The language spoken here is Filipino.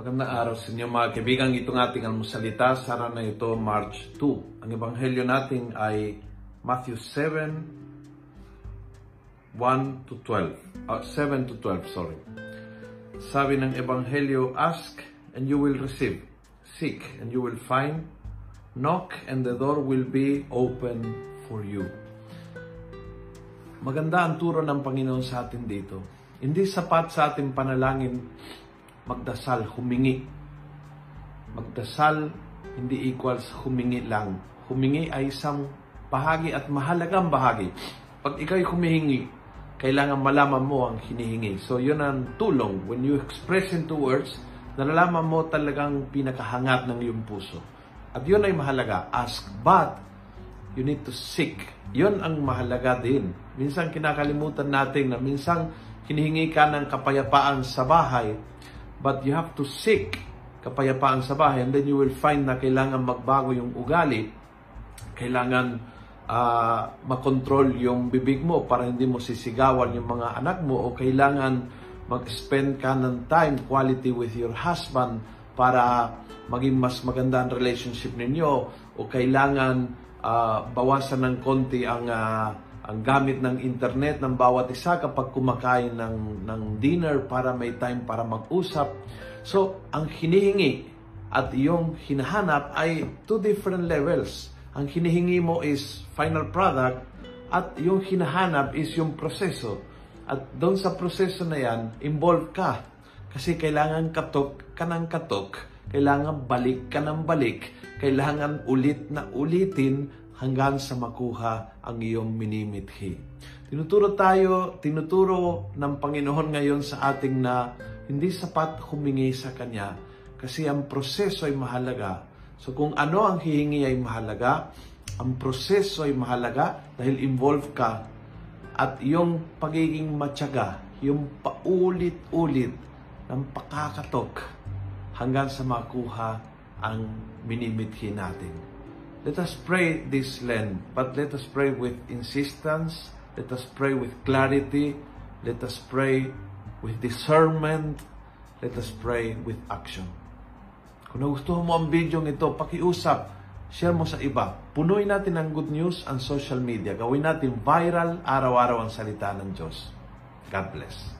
Magandang araw sa inyo mga kaibigan. Itong ating almusalita, sara na ito March 2. Ang ebanghelyo natin ay Matthew 7, 1 to 12. Uh, 7 to 12, sorry. Sabi ng ebanghelyo, Ask and you will receive. Seek and you will find. Knock and the door will be open for you. Maganda ang turo ng Panginoon sa atin dito. Hindi sapat sa ating panalangin magdasal, humingi. Magdasal hindi equals humingi lang. Humingi ay isang bahagi at mahalagang bahagi. Pag ikaw'y humihingi, kailangan malaman mo ang hinihingi. So, yun ang tulong. When you express into words, nalalaman mo talagang pinakahangat ng iyong puso. At yun ay mahalaga. Ask, but you need to seek. Yun ang mahalaga din. Minsan kinakalimutan natin na minsan hinihingi ka ng kapayapaan sa bahay, But you have to seek kapayapaan sa bahay and then you will find na kailangan magbago yung ugali. Kailangan uh, makontrol yung bibig mo para hindi mo sisigawan yung mga anak mo o kailangan mag-spend ka ng time, quality with your husband para maging mas maganda ang relationship ninyo o kailangan uh, bawasan ng konti ang uh, ang gamit ng internet ng bawat isa kapag kumakain ng, ng dinner para may time para mag-usap. So, ang hinihingi at yung hinahanap ay two different levels. Ang hinihingi mo is final product at yung hinahanap is yung proseso. At doon sa proseso na yan, involved ka. Kasi kailangan katok ka ng katok, kailangan balik ka ng balik, kailangan ulit na ulitin hanggang sa makuha ang iyong minimithi. Tinuturo tayo, tinuturo ng Panginoon ngayon sa ating na hindi sapat humingi sa Kanya kasi ang proseso ay mahalaga. So kung ano ang hihingi ay mahalaga, ang proseso ay mahalaga dahil involved ka at yung pagiging matyaga, yung paulit-ulit ng pakakatok hanggang sa makuha ang minimithi natin. Let us pray this Lent, but let us pray with insistence, let us pray with clarity, let us pray with discernment, let us pray with action. Kung nagustuhan mo ang video ito, pakiusap, share mo sa iba. Punuin natin ang good news ang social media. Gawin natin viral araw-araw ang salita ng Diyos. God bless.